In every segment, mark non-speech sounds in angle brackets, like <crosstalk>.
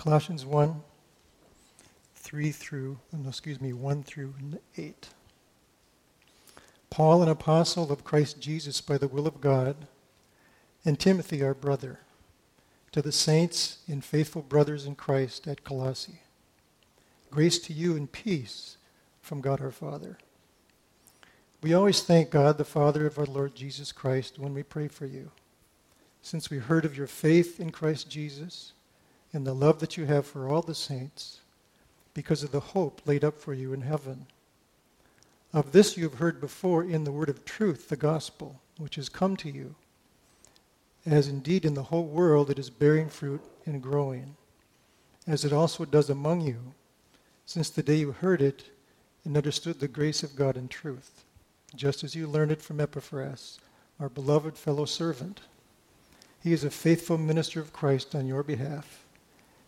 Colossians 1, 3 through, no, excuse me, 1 through 8. Paul, an apostle of Christ Jesus by the will of God, and Timothy, our brother, to the saints and faithful brothers in Christ at Colossae. Grace to you and peace from God our Father. We always thank God, the Father of our Lord Jesus Christ, when we pray for you, since we heard of your faith in Christ Jesus and the love that you have for all the saints, because of the hope laid up for you in heaven. Of this you have heard before in the word of truth, the gospel, which has come to you, as indeed in the whole world it is bearing fruit and growing, as it also does among you, since the day you heard it and understood the grace of God in truth, just as you learned it from Epaphras, our beloved fellow servant. He is a faithful minister of Christ on your behalf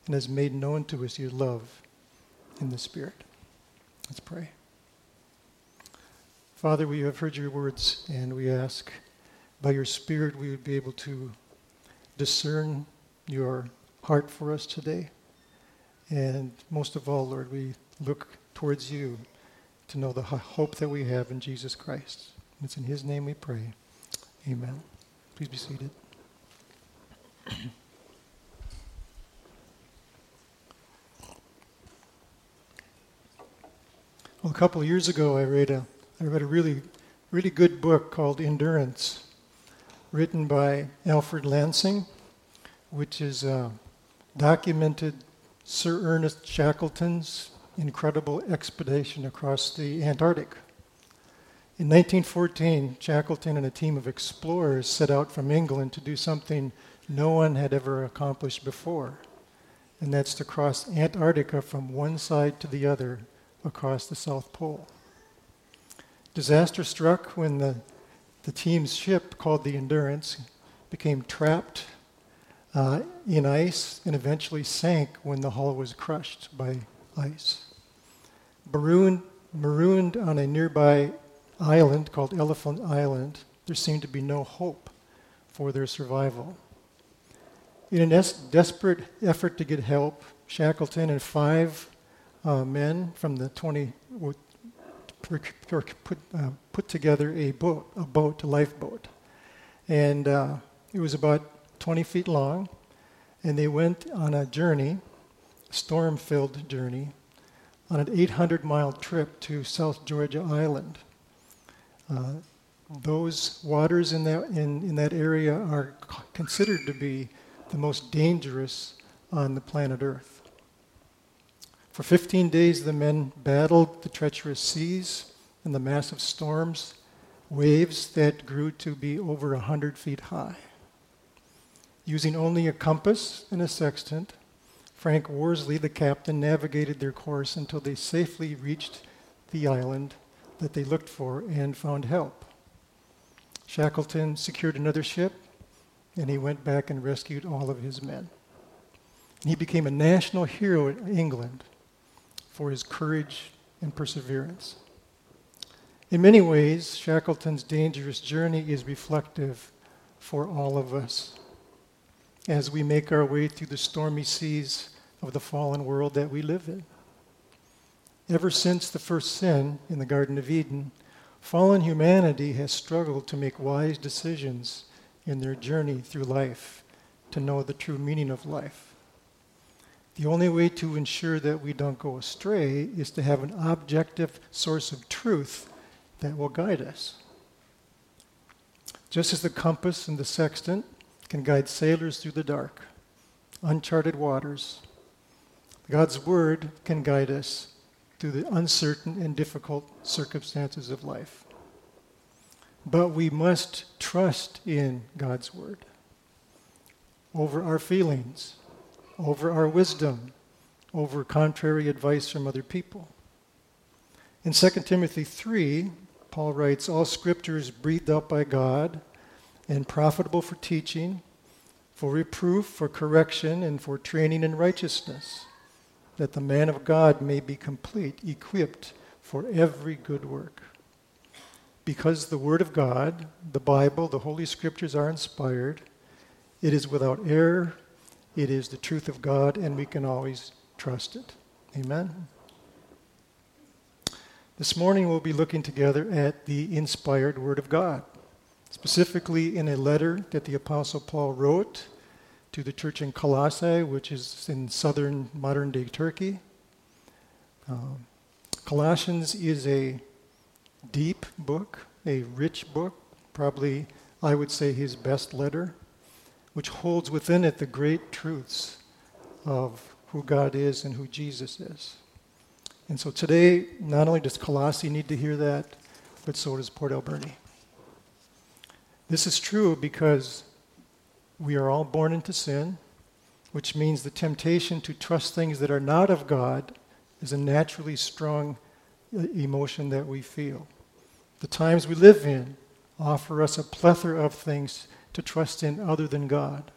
and has made known to us your love in the Spirit. Let's pray. Father, we have heard your words, and we ask by your Spirit we would be able to discern your heart for us today. And most of all, Lord, we look towards you to know the hope that we have in Jesus Christ. It's in his name we pray. Amen. Please be seated. Well, a couple of years ago, I read a, I read a really, really good book called Endurance, written by Alfred Lansing, which is uh, documented Sir Ernest Shackleton's incredible expedition across the Antarctic. In 1914, Shackleton and a team of explorers set out from England to do something no one had ever accomplished before, and that's to cross Antarctica from one side to the other across the South Pole. Disaster struck when the, the team's ship, called the Endurance, became trapped uh, in ice and eventually sank when the hull was crushed by ice. Marooned, marooned on a nearby island called Elephant Island, there seemed to be no hope for their survival. In a des- desperate effort to get help, Shackleton and five uh, men from the 20 put, uh, put together a boat, a boat, a lifeboat. And uh, it was about 20 feet long. And they went on a journey, storm filled journey, on an 800 mile trip to South Georgia Island. Uh, those waters in that, in, in that area are considered to be the most dangerous on the planet Earth. For 15 days, the men battled the treacherous seas and the massive storms, waves that grew to be over 100 feet high. Using only a compass and a sextant, Frank Worsley, the captain, navigated their course until they safely reached the island that they looked for and found help. Shackleton secured another ship, and he went back and rescued all of his men. He became a national hero in England for his courage and perseverance. In many ways, Shackleton's dangerous journey is reflective for all of us as we make our way through the stormy seas of the fallen world that we live in. Ever since the first sin in the Garden of Eden, fallen humanity has struggled to make wise decisions in their journey through life to know the true meaning of life. The only way to ensure that we don't go astray is to have an objective source of truth that will guide us. Just as the compass and the sextant can guide sailors through the dark, uncharted waters, God's Word can guide us through the uncertain and difficult circumstances of life. But we must trust in God's Word over our feelings over our wisdom, over contrary advice from other people. In 2 Timothy 3, Paul writes, All scripture is breathed out by God and profitable for teaching, for reproof, for correction, and for training in righteousness, that the man of God may be complete, equipped for every good work. Because the Word of God, the Bible, the Holy Scriptures are inspired, it is without error it is the truth of God and we can always trust it. Amen. This morning we'll be looking together at the inspired Word of God, specifically in a letter that the Apostle Paul wrote to the church in Colossae, which is in southern modern day Turkey. Um, Colossians is a deep book, a rich book, probably, I would say, his best letter, which holds within it the great truths of who God is and who Jesus is. And so today, not only does Colossae need to hear that, but so does Port Alberni. This is true because we are all born into sin, which means the temptation to trust things that are not of God is a naturally strong uh, emotion that we feel. The times we live in offer us a plethora of things to trust in other than God.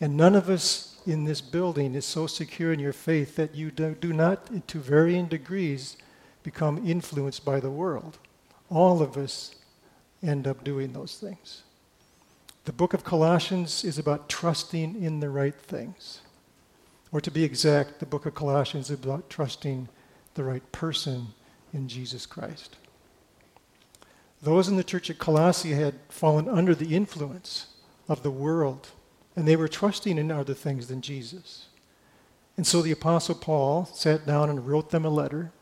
And none of us in this building is so secure in your faith that you do, not, to varying degrees, become influenced by the world. All of us end up doing those things. The book of Colossians is about trusting in the right things. Or to be exact, the book of Colossians is about trusting the right person in Jesus Christ. Those in the church at Colossae had fallen under the influence of the world, and they were trusting in other things than Jesus. And so the Apostle Paul sat down and wrote them a letter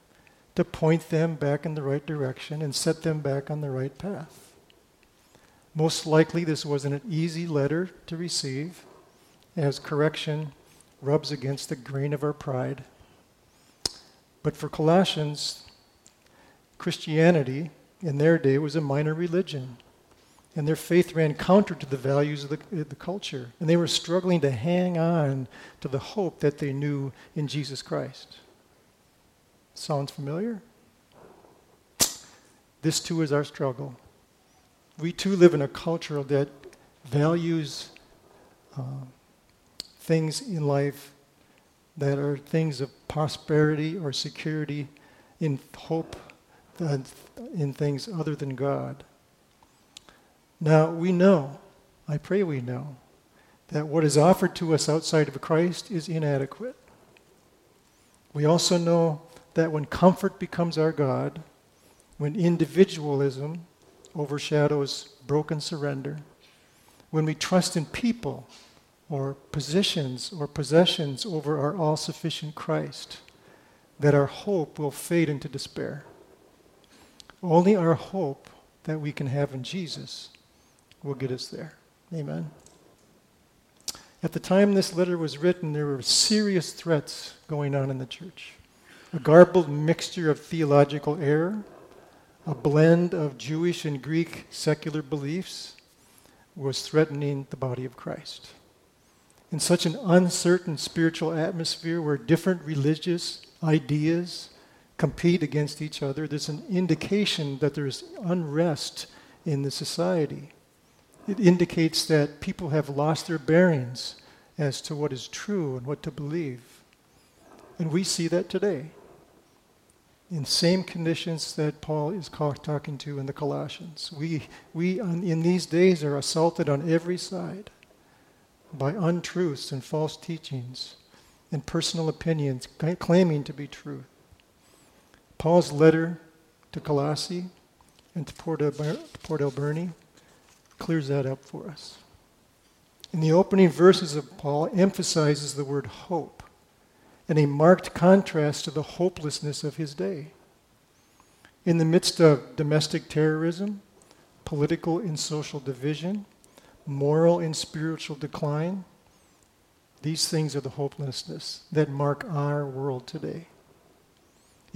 to point them back in the right direction and set them back on the right path. Most likely, this wasn't an easy letter to receive, as correction rubs against the grain of our pride. But for Colossians, Christianity in their day it was a minor religion. And their faith ran counter to the values of the, the culture. And they were struggling to hang on to the hope that they knew in Jesus Christ. Sounds familiar? This too is our struggle. We too live in a culture that values uh, things in life that are things of prosperity or security in hope in things other than God. Now, we know, I pray we know, that what is offered to us outside of Christ is inadequate. We also know that when comfort becomes our God, when individualism overshadows broken surrender, when we trust in people or positions or possessions over our all sufficient Christ, that our hope will fade into despair. Only our hope that we can have in Jesus will get us there. Amen. At the time this letter was written, there were serious threats going on in the church. A garbled mixture of theological error, a blend of Jewish and Greek secular beliefs was threatening the body of Christ. In such an uncertain spiritual atmosphere where different religious ideas, compete against each other, there's an indication that there's unrest in the society. It indicates that people have lost their bearings as to what is true and what to believe. And we see that today in same conditions that Paul is talking to in the Colossians. We, we in these days are assaulted on every side by untruths and false teachings and personal opinions claiming to be truth. Paul's letter to Colossae and to Port, Port Alberni clears that up for us. In the opening verses of Paul emphasizes the word hope in a marked contrast to the hopelessness of his day. In the midst of domestic terrorism, political and social division, moral and spiritual decline, these things are the hopelessness that mark our world today.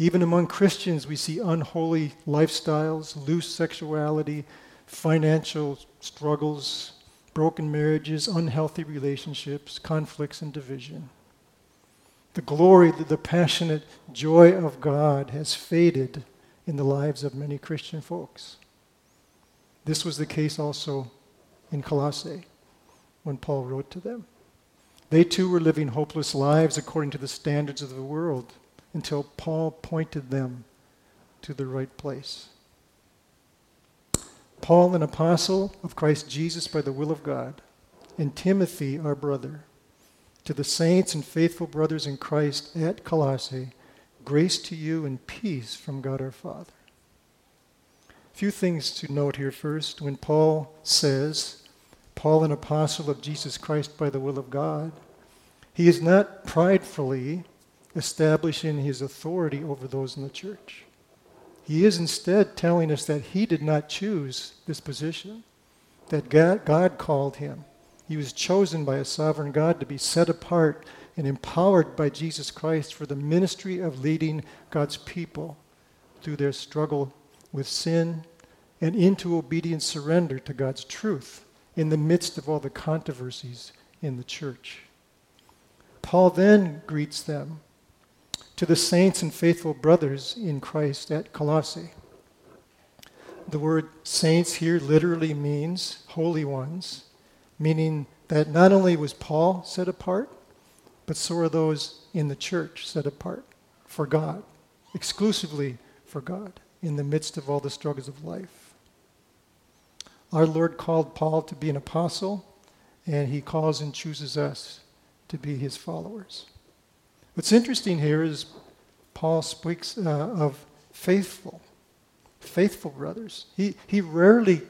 Even among Christians, we see unholy lifestyles, loose sexuality, financial struggles, broken marriages, unhealthy relationships, conflicts, and division. The glory, the, passionate joy of God has faded in the lives of many Christian folks. This was the case also in Colossae when Paul wrote to them. They too were living hopeless lives according to the standards of the world until Paul pointed them to the right place. Paul, an apostle of Christ Jesus by the will of God, and Timothy, our brother, To the saints and faithful brothers in Christ at Colossae, grace to you and peace from God our Father. A few things to note here first. When Paul says, Paul, an apostle of Jesus Christ by the will of God, he is not pridefully establishing his authority over those in the church. He is instead telling us that he did not choose this position, that God, God called him. He was chosen by a sovereign God to be set apart and empowered by Jesus Christ for the ministry of leading God's people through their struggle with sin and into obedient surrender to God's truth in the midst of all the controversies in the church. Paul then greets them to the saints and faithful brothers in Christ at Colossae. The word saints here literally means holy ones, meaning that not only was Paul set apart, but so are those in the church set apart for God, exclusively for God, in the midst of all the struggles of life. Our Lord called Paul to be an apostle, and he calls and chooses us to be his followers. What's interesting here is Paul speaks uh, of faithful, faithful brothers. He, he rarely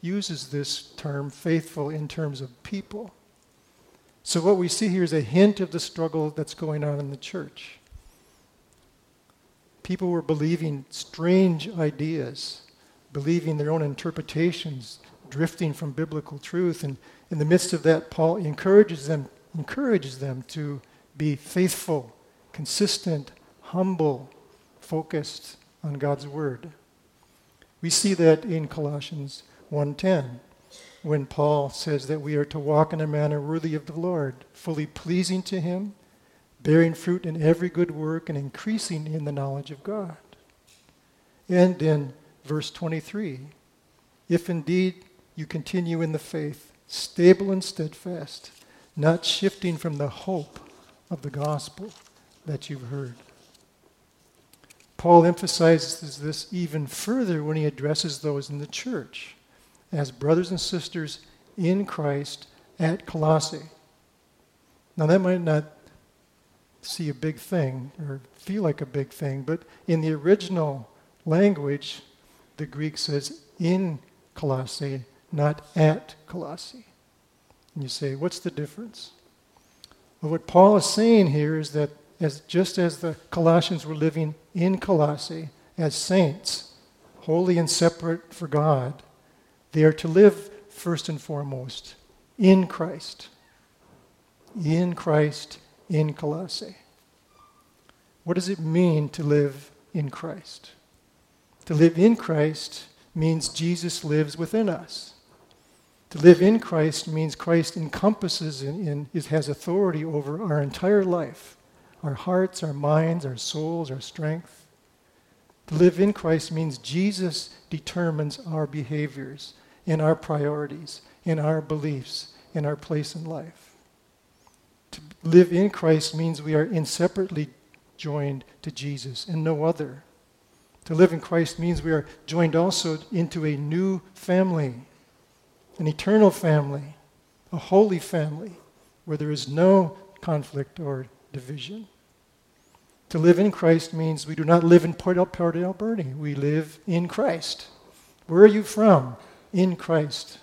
uses this term, faithful, in terms of people. So, what we see here is a hint of the struggle that's going on in the church. People were believing strange ideas, believing their own interpretations, drifting from biblical truth. And in the midst of that, Paul encourages them encourages them to be faithful, consistent, humble, focused on God's word. We see that in Colossians 1:10 when Paul says that we are to walk in a manner worthy of the Lord, fully pleasing to him, bearing fruit in every good work and increasing in the knowledge of God. And in verse 23, if indeed you continue in the faith, stable and steadfast, not shifting from the hope of the gospel that you've heard. Paul emphasizes this even further when he addresses those in the church as brothers and sisters in Christ at Colossae. Now, that might not see a big thing or feel like a big thing, but in the original language, the Greek says in Colossae, not at Colossae. And you say, what's the difference? Well, what Paul is saying here is that as, just as the Colossians were living in Colossae as saints, holy and separate for God, they are to live first and foremost in Christ. In Christ, in Colossae. What does it mean to live in Christ? To live in Christ means Jesus lives within us. To live in Christ means Christ encompasses and has authority over our entire life our hearts, our minds, our souls, our strength. To live in Christ means Jesus determines our behaviors and our priorities and our beliefs and our place in life. To live in Christ means we are inseparably joined to Jesus and no other. To live in Christ means we are joined also into a new family an eternal family, a holy family, where there is no conflict or division. To live in Christ means we do not live in Port Alberni. We live in Christ. Where are you from? In Christ.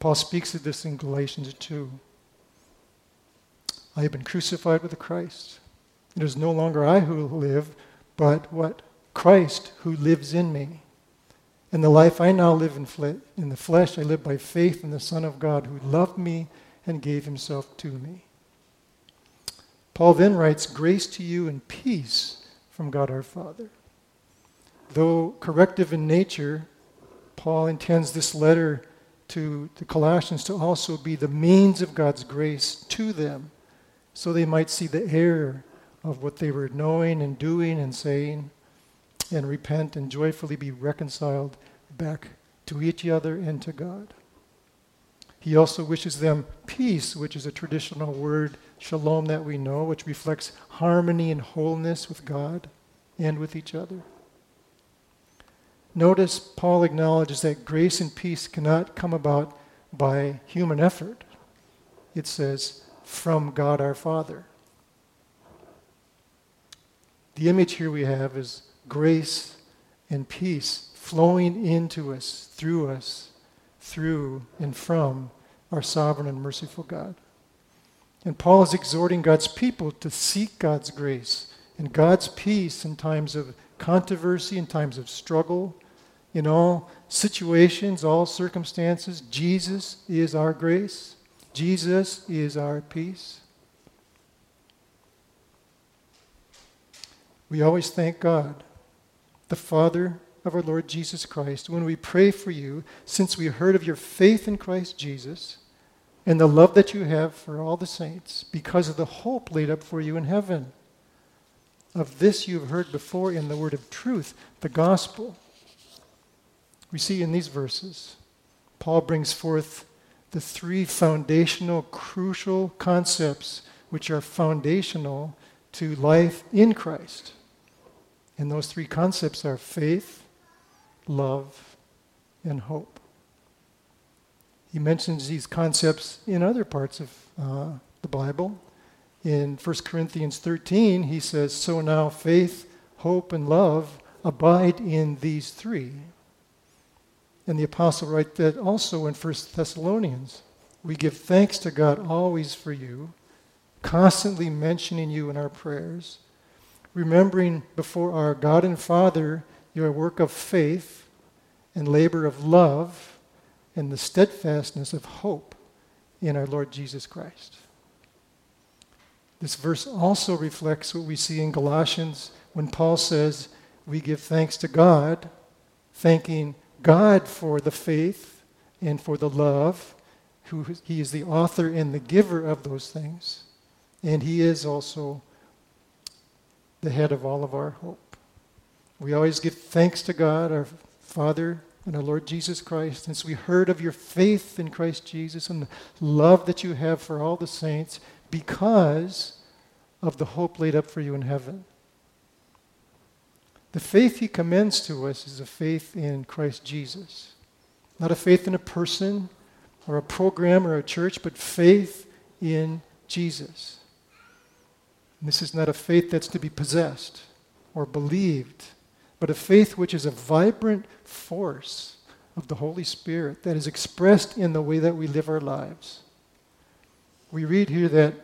Paul speaks of this in Galatians 2. I have been crucified with Christ. It is no longer I who live, but what? Christ who lives in me. In the life I now live in, fle- in the flesh, I live by faith in the Son of God who loved me and gave himself to me. Paul then writes, Grace to you and peace from God our Father. Though corrective in nature, Paul intends this letter to the Colossians to also be the means of God's grace to them so they might see the error of what they were knowing and doing and saying and repent and joyfully be reconciled back to each other and to God. He also wishes them peace, which is a traditional word, shalom, that we know, which reflects harmony and wholeness with God and with each other. Notice Paul acknowledges that grace and peace cannot come about by human effort. it says, from God our Father. The image here we have is grace and peace flowing into us, through us, through and from our sovereign and merciful God. And Paul is exhorting God's people to seek God's grace and God's peace in times of controversy, in times of struggle, in all situations, all circumstances. Jesus is our grace, Jesus is our peace. We always thank God, the Father of our Lord Jesus Christ, when we pray for you, since we heard of your faith in Christ Jesus and the love that you have for all the saints, because of the hope laid up for you in heaven. Of this you have heard before in the word of truth, the gospel. We see in these verses, Paul brings forth the three foundational, crucial concepts which are foundational to life in Christ. And those three concepts are faith, love, and hope. He mentions these concepts in other parts of uh, the Bible. In 1 Corinthians 13, he says, So now faith, hope, and love abide in these three. And the apostle writes that also in 1 Thessalonians. We give thanks to God always for you, constantly mentioning you in our prayers remembering before our God and Father your work of faith and labor of love and the steadfastness of hope in our Lord Jesus Christ. This verse also reflects what we see in Galatians when Paul says, We give thanks to God, thanking God for the faith and for the love, who He is the author and the giver of those things. And He is also the head of all of our hope. We always give thanks to God, our Father, and our Lord Jesus Christ, since we heard of your faith in Christ Jesus and the love that you have for all the saints because of the hope laid up for you in heaven. The faith he commends to us is a faith in Christ Jesus. Not a faith in a person or a program or a church, but faith in Jesus. And this is not a faith that's to be possessed or believed, but a faith which is a vibrant force of the Holy Spirit that is expressed in the way that we live our lives. We read here that,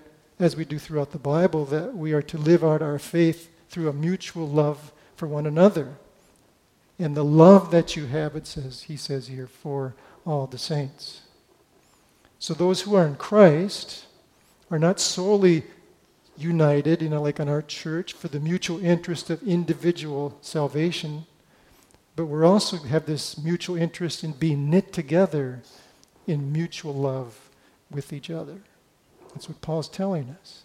as we do throughout the Bible, that we are to live out our faith through a mutual love for one another. And the love that you have, it says, he says here, for all the saints. So those who are in Christ are not solely united, you know, like in our church, for the mutual interest of individual salvation. But we also have this mutual interest in being knit together in mutual love with each other. That's what Paul's telling us.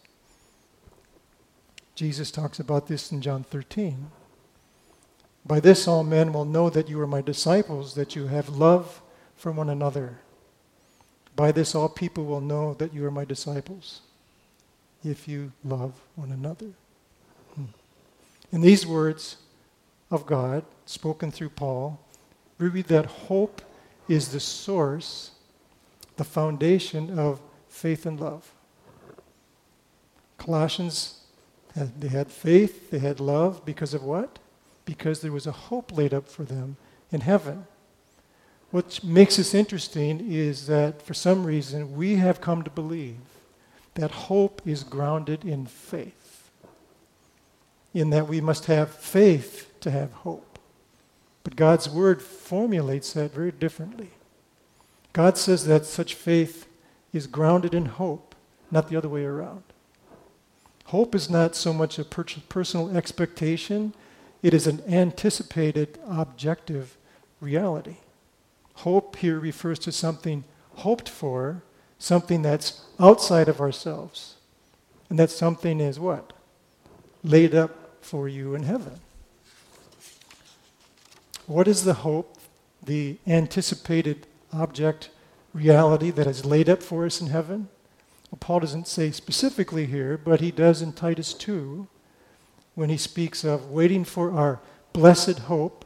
Jesus talks about this in John 13. By this all men will know that you are my disciples, that you have love for one another. By this all people will know that you are my disciples if you love one another. Hmm. In these words of God, spoken through Paul, we read that hope is the source, the foundation of faith and love. Colossians, they had faith, they had love because of what? Because there was a hope laid up for them in heaven. What makes this interesting is that for some reason we have come to believe that hope is grounded in faith, in that we must have faith to have hope. But God's word formulates that very differently. God says that such faith is grounded in hope, not the other way around. Hope is not so much a per- personal expectation, it is an anticipated objective reality. Hope here refers to something hoped for something that's outside of ourselves. And that something is what? Laid up for you in heaven. What is the hope, the anticipated object reality that is laid up for us in heaven? Well, Paul doesn't say specifically here, but he does in Titus 2 when he speaks of waiting for our blessed hope,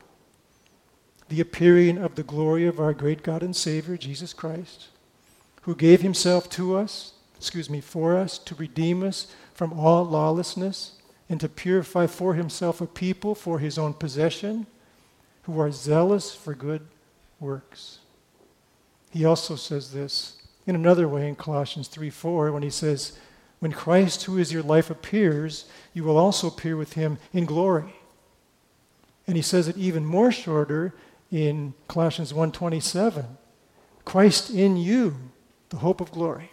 the appearing of the glory of our great God and Savior, Jesus Christ who gave himself to us excuse me, for us to redeem us from all lawlessness and to purify for himself a people for his own possession who are zealous for good works. He also says this in another way in Colossians 3 4 when he says, When Christ, who is your life, appears, you will also appear with him in glory. And he says it even more shorter in Colossians 1:27. Christ in you, the hope of glory.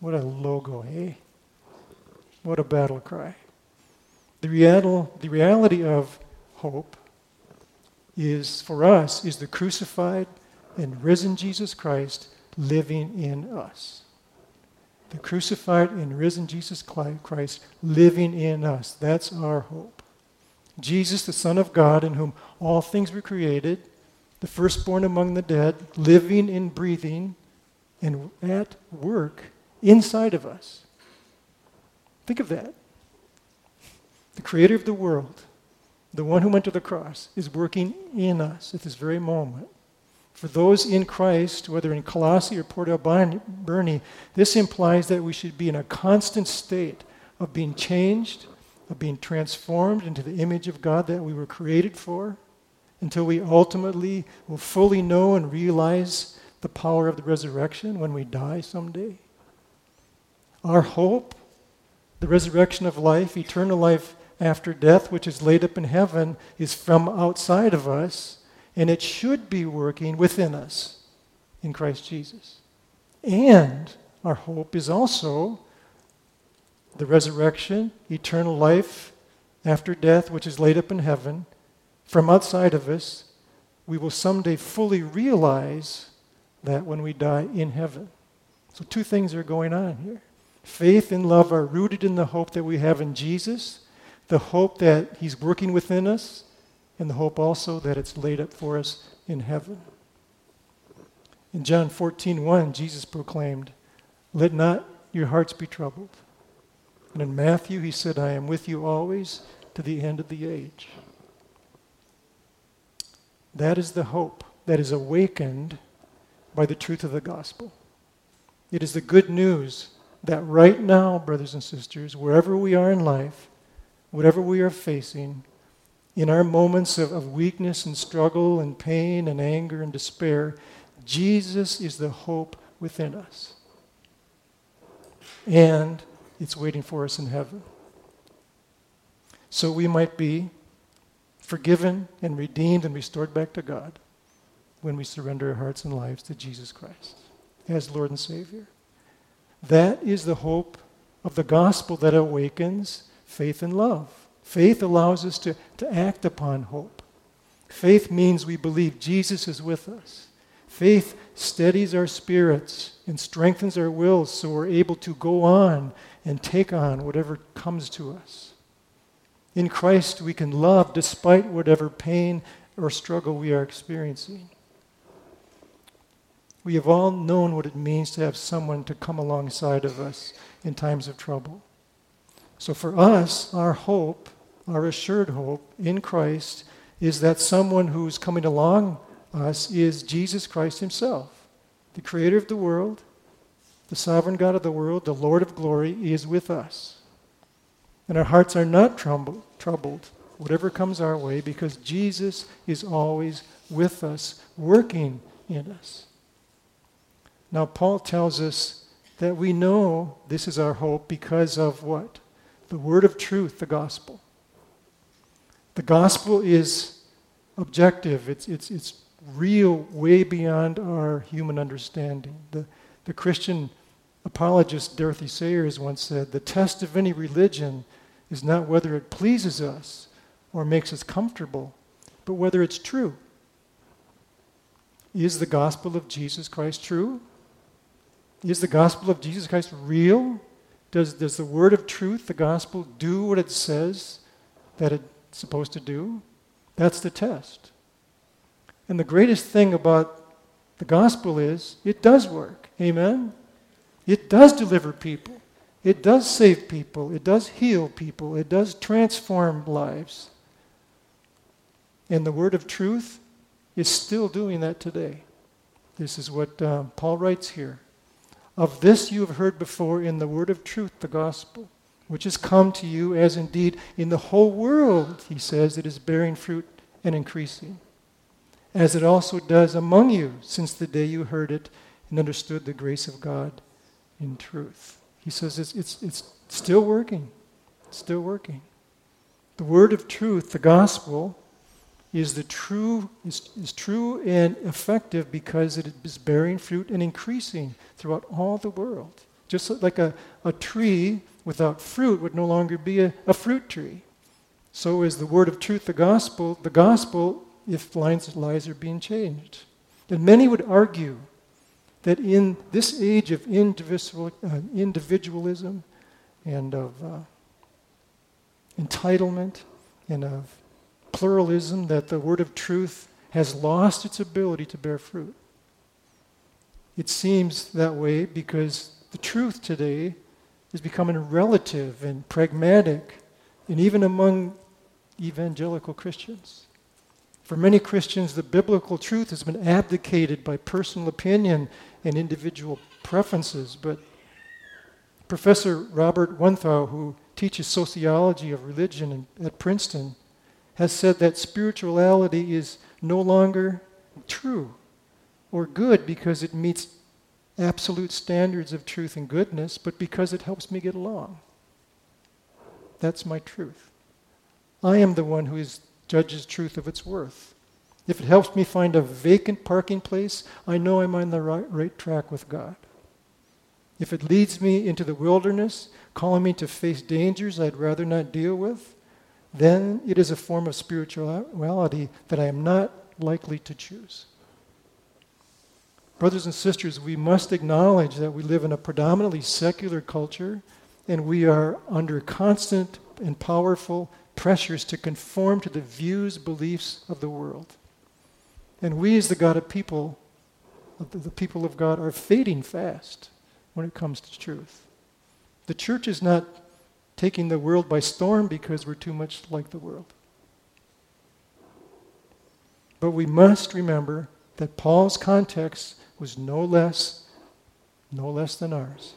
What a logo, eh? What a battle cry. The, real, the reality of hope is, for us, is the crucified and risen Jesus Christ living in us. The crucified and risen Jesus Christ living in us. That's our hope. Jesus, the Son of God, in whom all things were created, the firstborn among the dead, living and breathing and at work inside of us. Think of that. The creator of the world, the one who went to the cross, is working in us at this very moment. For those in Christ, whether in Colossae or Port Alberni, this implies that we should be in a constant state of being changed, of being transformed into the image of God that we were created for, until we ultimately will fully know and realize the power of the resurrection when we die someday. Our hope, the resurrection of life, eternal life after death, which is laid up in heaven, is from outside of us, and it should be working within us in Christ Jesus. And our hope is also the resurrection, eternal life after death, which is laid up in heaven, from outside of us, we will someday fully realize that when we die in heaven. So, two things are going on here. Faith and love are rooted in the hope that we have in Jesus, the hope that He's working within us, and the hope also that it's laid up for us in heaven. In John 14, 1, Jesus proclaimed, Let not your hearts be troubled. And in Matthew, he said, I am with you always to the end of the age. That is the hope that is awakened by the truth of the gospel. It is the good news that right now, brothers and sisters, wherever we are in life, whatever we are facing, in our moments of, of weakness and struggle and pain and anger and despair, Jesus is the hope within us. And it's waiting for us in heaven. So we might be forgiven and redeemed and restored back to God when we surrender our hearts and lives to Jesus Christ as Lord and Savior. That is the hope of the gospel that awakens faith and love. Faith allows us to, to act upon hope. Faith means we believe Jesus is with us. Faith steadies our spirits and strengthens our wills so we're able to go on and take on whatever comes to us. In Christ, we can love despite whatever pain or struggle we are experiencing. We have all known what it means to have someone to come alongside of us in times of trouble. So for us, our hope, our assured hope in Christ, is that someone who's coming along us is Jesus Christ Himself, the Creator of the world, the sovereign God of the world, the Lord of glory, is with us. And our hearts are not troubled, troubled, whatever comes our way, because Jesus is always with us, working in us. Now, Paul tells us that we know this is our hope because of what? The word of truth, the gospel. The gospel is objective, it's, it's, it's real, way beyond our human understanding. The, the Christian apologist Dorothy Sayers once said the test of any religion is not whether it pleases us or makes us comfortable, but whether it's true. Is the gospel of Jesus Christ true? Is the gospel of Jesus Christ real? Does, does the word of truth, the gospel, do what it says that it's supposed to do? That's the test. And the greatest thing about the gospel is it does work. Amen? It does deliver people. It does save people, it does heal people, it does transform lives. And the word of truth is still doing that today. This is what uh, Paul writes here. Of this you have heard before in the word of truth, the gospel, which has come to you, as indeed in the whole world, he says, it is bearing fruit and increasing, as it also does among you since the day you heard it and understood the grace of God in truth. He says it's, it's, it's still working, it's still working. The word of truth, the gospel, is the true is, is true and effective because it is bearing fruit and increasing throughout all the world. Just like a, a tree without fruit would no longer be a, a fruit tree. So is the word of truth, the gospel, the gospel if lies, lies are being changed. And many would argue that in this age of individual, uh, individualism and of uh, entitlement and of pluralism that the word of truth has lost its ability to bear fruit. It seems that way because the truth today is becoming relative and pragmatic, and even among evangelical Christians. For many Christians, the biblical truth has been abdicated by personal opinion and individual preferences. But Professor Robert Wuthnow, who teaches sociology of religion at Princeton, has said that spirituality is no longer true or good because it meets absolute standards of truth and goodness, but because it helps me get along. That's my truth. I am the one who is, judges truth of its worth. If it helps me find a vacant parking place, I know I'm on the right, right track with God. If it leads me into the wilderness, calling me to face dangers I'd rather not deal with, then it is a form of spirituality that I am not likely to choose. Brothers and sisters, we must acknowledge that we live in a predominantly secular culture and we are under constant and powerful pressures to conform to the views, beliefs of the world. And we, as the God of people, the people of God, are fading fast when it comes to truth. The church is not taking the world by storm because we're too much like the world. But we must remember that Paul's context was no less, no less than ours.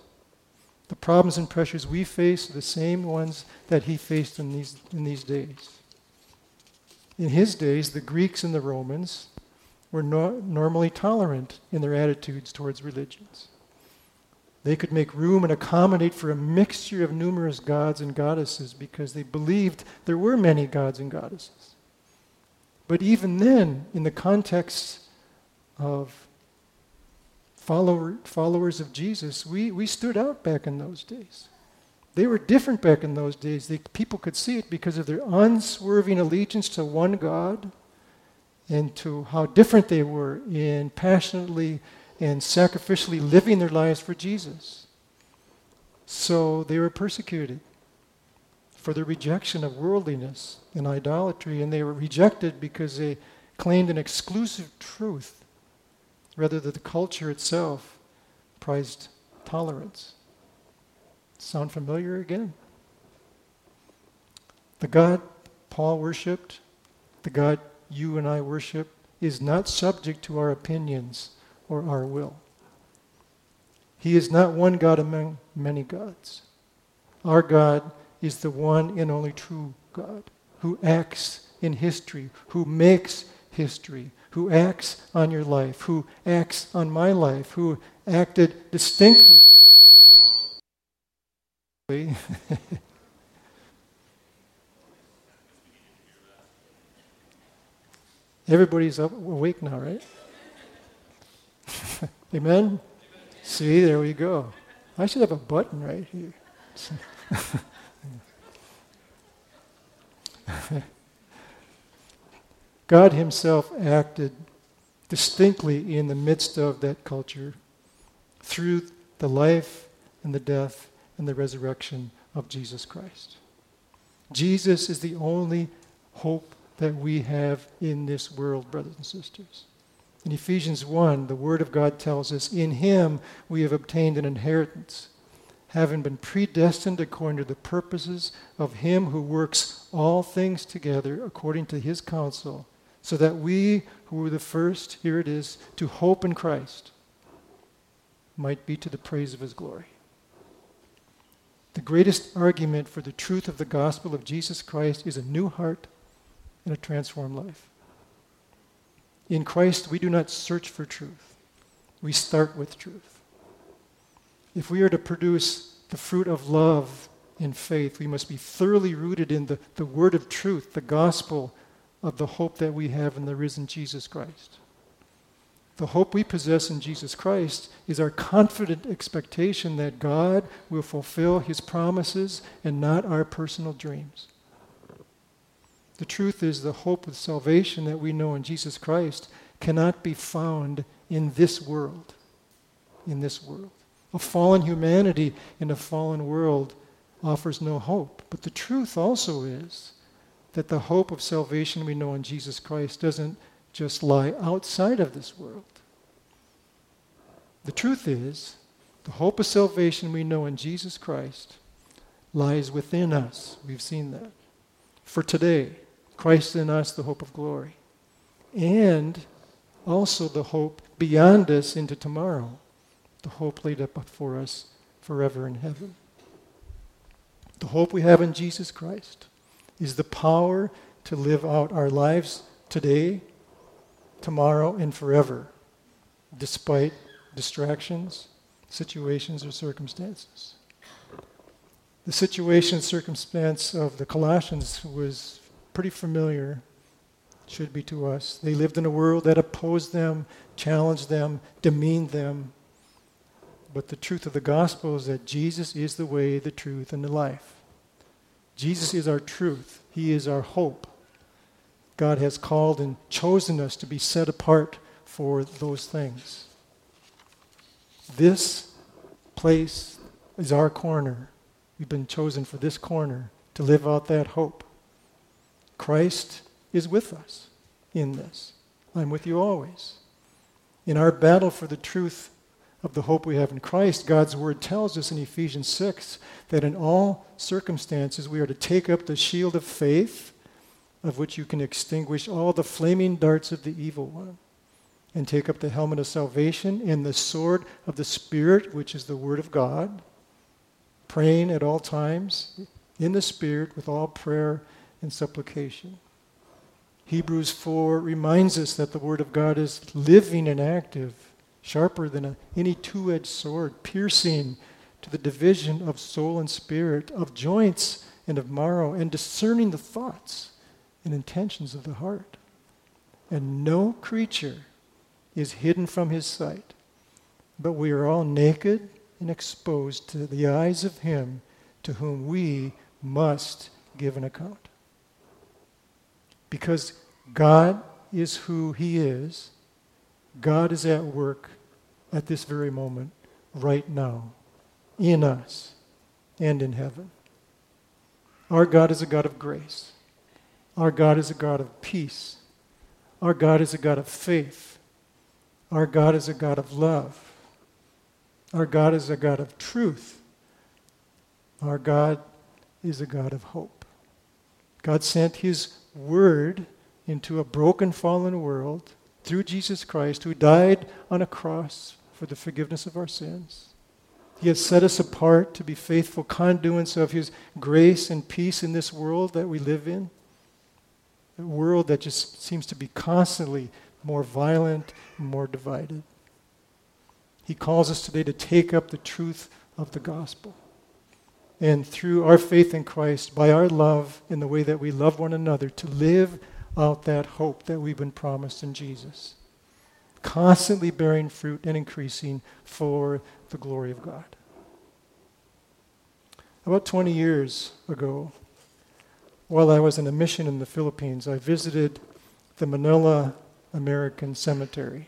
The problems and pressures we face are the same ones that he faced in these, in these days. In his days, the Greeks and the Romans were no, normally tolerant in their attitudes towards religions. They could make room and accommodate for a mixture of numerous gods and goddesses because they believed there were many gods and goddesses. But even then, in the context of follower, followers of Jesus, we, we stood out back in those days. They were different back in those days. They, people could see it because of their unswerving allegiance to one God and to how different they were in passionately and sacrificially living their lives for Jesus. So they were persecuted for their rejection of worldliness and idolatry, and they were rejected because they claimed an exclusive truth rather than the culture itself prized tolerance. Sound familiar again? The God Paul worshiped, the God you and I worship, is not subject to our opinions or our will. He is not one God among many gods. Our God is the one and only true God who acts in history, who makes history, who acts on your life, who acts on my life, who acted distinctly. <laughs> Everybody's up, awake now, right? <laughs> Amen? See, there we go. I should have a button right here. <laughs> God Himself acted distinctly in the midst of that culture through the life and the death and the resurrection of Jesus Christ. Jesus is the only hope that we have in this world, brothers and sisters. In Ephesians 1, the Word of God tells us, In Him we have obtained an inheritance, having been predestined according to the purposes of Him who works all things together according to His counsel, so that we who were the first, here it is, to hope in Christ, might be to the praise of his glory. The greatest argument for the truth of the gospel of Jesus Christ is a new heart and a transformed life. In Christ, we do not search for truth, we start with truth. If we are to produce the fruit of love in faith, we must be thoroughly rooted in the, the word of truth, the gospel of the hope that we have in the risen Jesus Christ. The hope we possess in Jesus Christ is our confident expectation that God will fulfill his promises and not our personal dreams. The truth is, the hope of salvation that we know in Jesus Christ cannot be found in this world. In this world. A fallen humanity in a fallen world offers no hope. But the truth also is that the hope of salvation we know in Jesus Christ doesn't just lie outside of this world. The truth is, the hope of salvation we know in Jesus Christ lies within us. We've seen that. For today, Christ in us, the hope of glory. And also the hope beyond us into tomorrow, the hope laid up for us forever in heaven. The hope we have in Jesus Christ is the power to live out our lives today, tomorrow, and forever, despite distractions, situations, or circumstances. The situation, and circumstance of the Colossians was pretty familiar, should be to us. They lived in a world that opposed them, challenged them, demeaned them. But the truth of the gospel is that Jesus is the way, the truth, and the life. Jesus is our truth. He is our hope. God has called and chosen us to be set apart for those things. This place is our corner. We've been chosen for this corner to live out that hope. Christ is with us in this. I'm with you always. In our battle for the truth of the hope we have in Christ, God's word tells us in Ephesians 6 that in all circumstances we are to take up the shield of faith, of which you can extinguish all the flaming darts of the evil one, and take up the helmet of salvation and the sword of the Spirit, which is the word of God, praying at all times in the Spirit with all prayer and supplication. Hebrews 4 reminds us that the Word of God is living and active, sharper than any two edged sword, piercing to the division of soul and spirit, of joints and of marrow, and discerning the thoughts and intentions of the heart. And no creature is hidden from his sight, but we are all naked and exposed to the eyes of him to whom we must give an account. Because God is who he is, God is at work at this very moment, right now in us and in heaven. Our God is a God of grace. Our God is a God of peace. Our God is a God of faith. Our God is a God of love. Our God is a God of truth. Our God is a God of hope. God sent His Word into a broken, fallen world through Jesus Christ, who died on a cross for the forgiveness of our sins. He has set us apart to be faithful conduits of His grace and peace in this world that we live in. A world that just seems to be constantly more violent, more divided. He calls us today to take up the truth of the gospel. And through our faith in Christ, by our love in the way that we love one another, to live out that hope that we've been promised in Jesus. Constantly bearing fruit and increasing for the glory of God. About 20 years ago, while I was in a mission in the Philippines, I visited the Manila American Cemetery.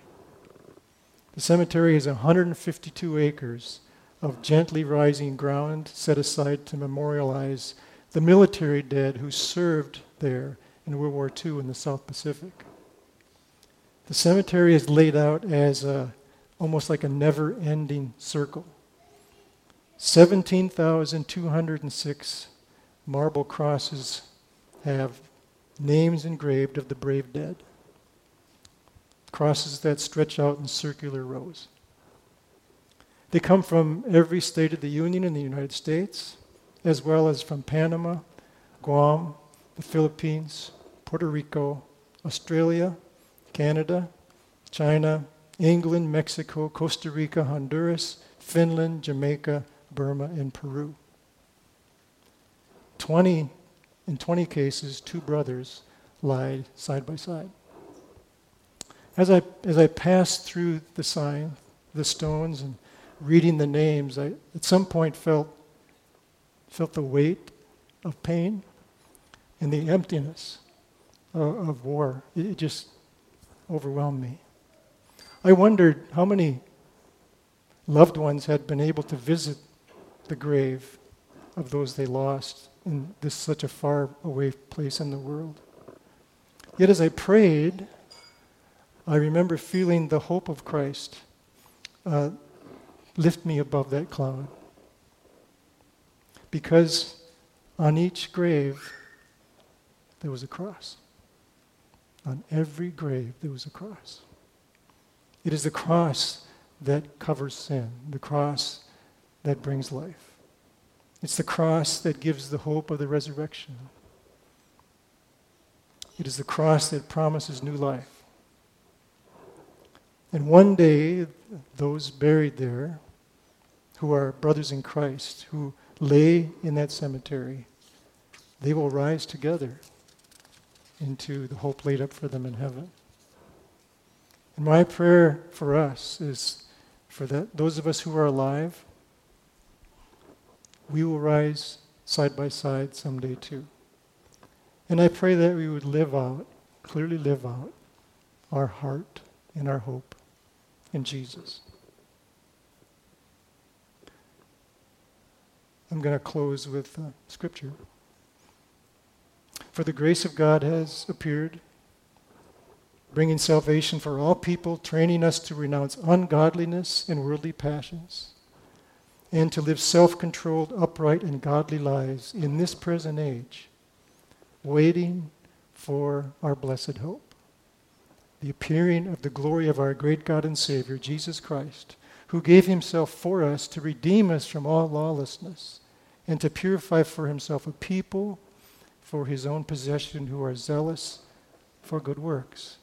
The cemetery is 152 acres of gently rising ground set aside to memorialize the military dead who served there in World War II in the South Pacific. The cemetery is laid out as a almost like a never ending circle. 17,206 marble crosses have names engraved of the brave dead. Crosses that stretch out in circular rows. They come from every state of the Union in the United States, as well as from Panama, Guam, the Philippines, Puerto Rico, Australia, Canada, China, England, Mexico, Costa Rica, Honduras, Finland, Jamaica, Burma, and Peru. 20, in 20 cases, two brothers lie side by side. As I, as I passed through the sign, the stones, and reading the names, I at some point felt, felt the weight of pain and the emptiness of, of war. It, it just overwhelmed me. I wondered how many loved ones had been able to visit the grave of those they lost in this such a far away place in the world. Yet as I prayed, I remember feeling the hope of Christ uh, lift me above that cloud. Because on each grave, there was a cross. On every grave, there was a cross. It is the cross that covers sin, the cross that brings life. It's the cross that gives the hope of the resurrection. It is the cross that promises new life. And one day, those buried there, who are brothers in Christ, who lay in that cemetery, they will rise together into the hope laid up for them in heaven. And my prayer for us is for that, those of us who are alive, we will rise side by side someday too. And I pray that we would live out, clearly live out, our heart and our hope in Jesus. I'm going to close with uh, scripture. For the grace of God has appeared, bringing salvation for all people, training us to renounce ungodliness and worldly passions, and to live self controlled, upright, and godly lives in this present age, waiting for our blessed hope the appearing of the glory of our great God and Savior, Jesus Christ, who gave himself for us to redeem us from all lawlessness and to purify for himself a people for his own possession who are zealous for good works.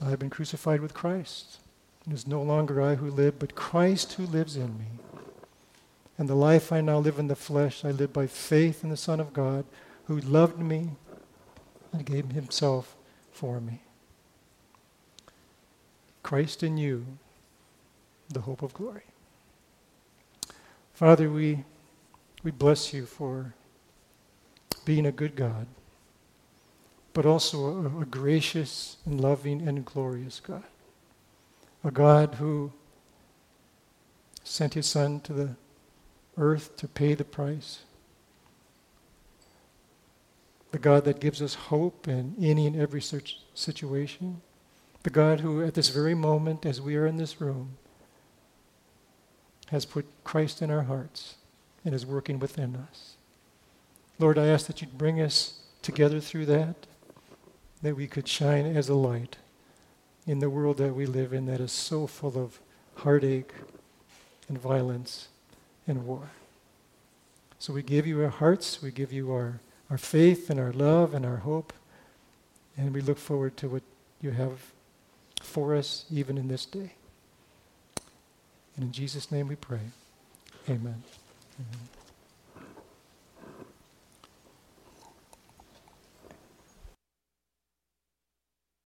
I have been crucified with Christ. It is no longer I who live, but Christ who lives in me. And the life I now live in the flesh, I live by faith in the Son of God, who loved me and gave himself for me. Christ in you, the hope of glory. Father, we, we bless you for being a good God, but also a, a gracious and loving and glorious God. A God who sent his Son to the earth to pay the price the God that gives us hope in any and every situation, the God who, at this very moment, as we are in this room, has put Christ in our hearts and is working within us. Lord, I ask that you'd bring us together through that, that we could shine as a light in the world that we live in that is so full of heartache and violence and war. So we give you our hearts, we give you our our faith and our love and our hope. And we look forward to what you have for us even in this day. And in Jesus' name we pray. Amen. Amen.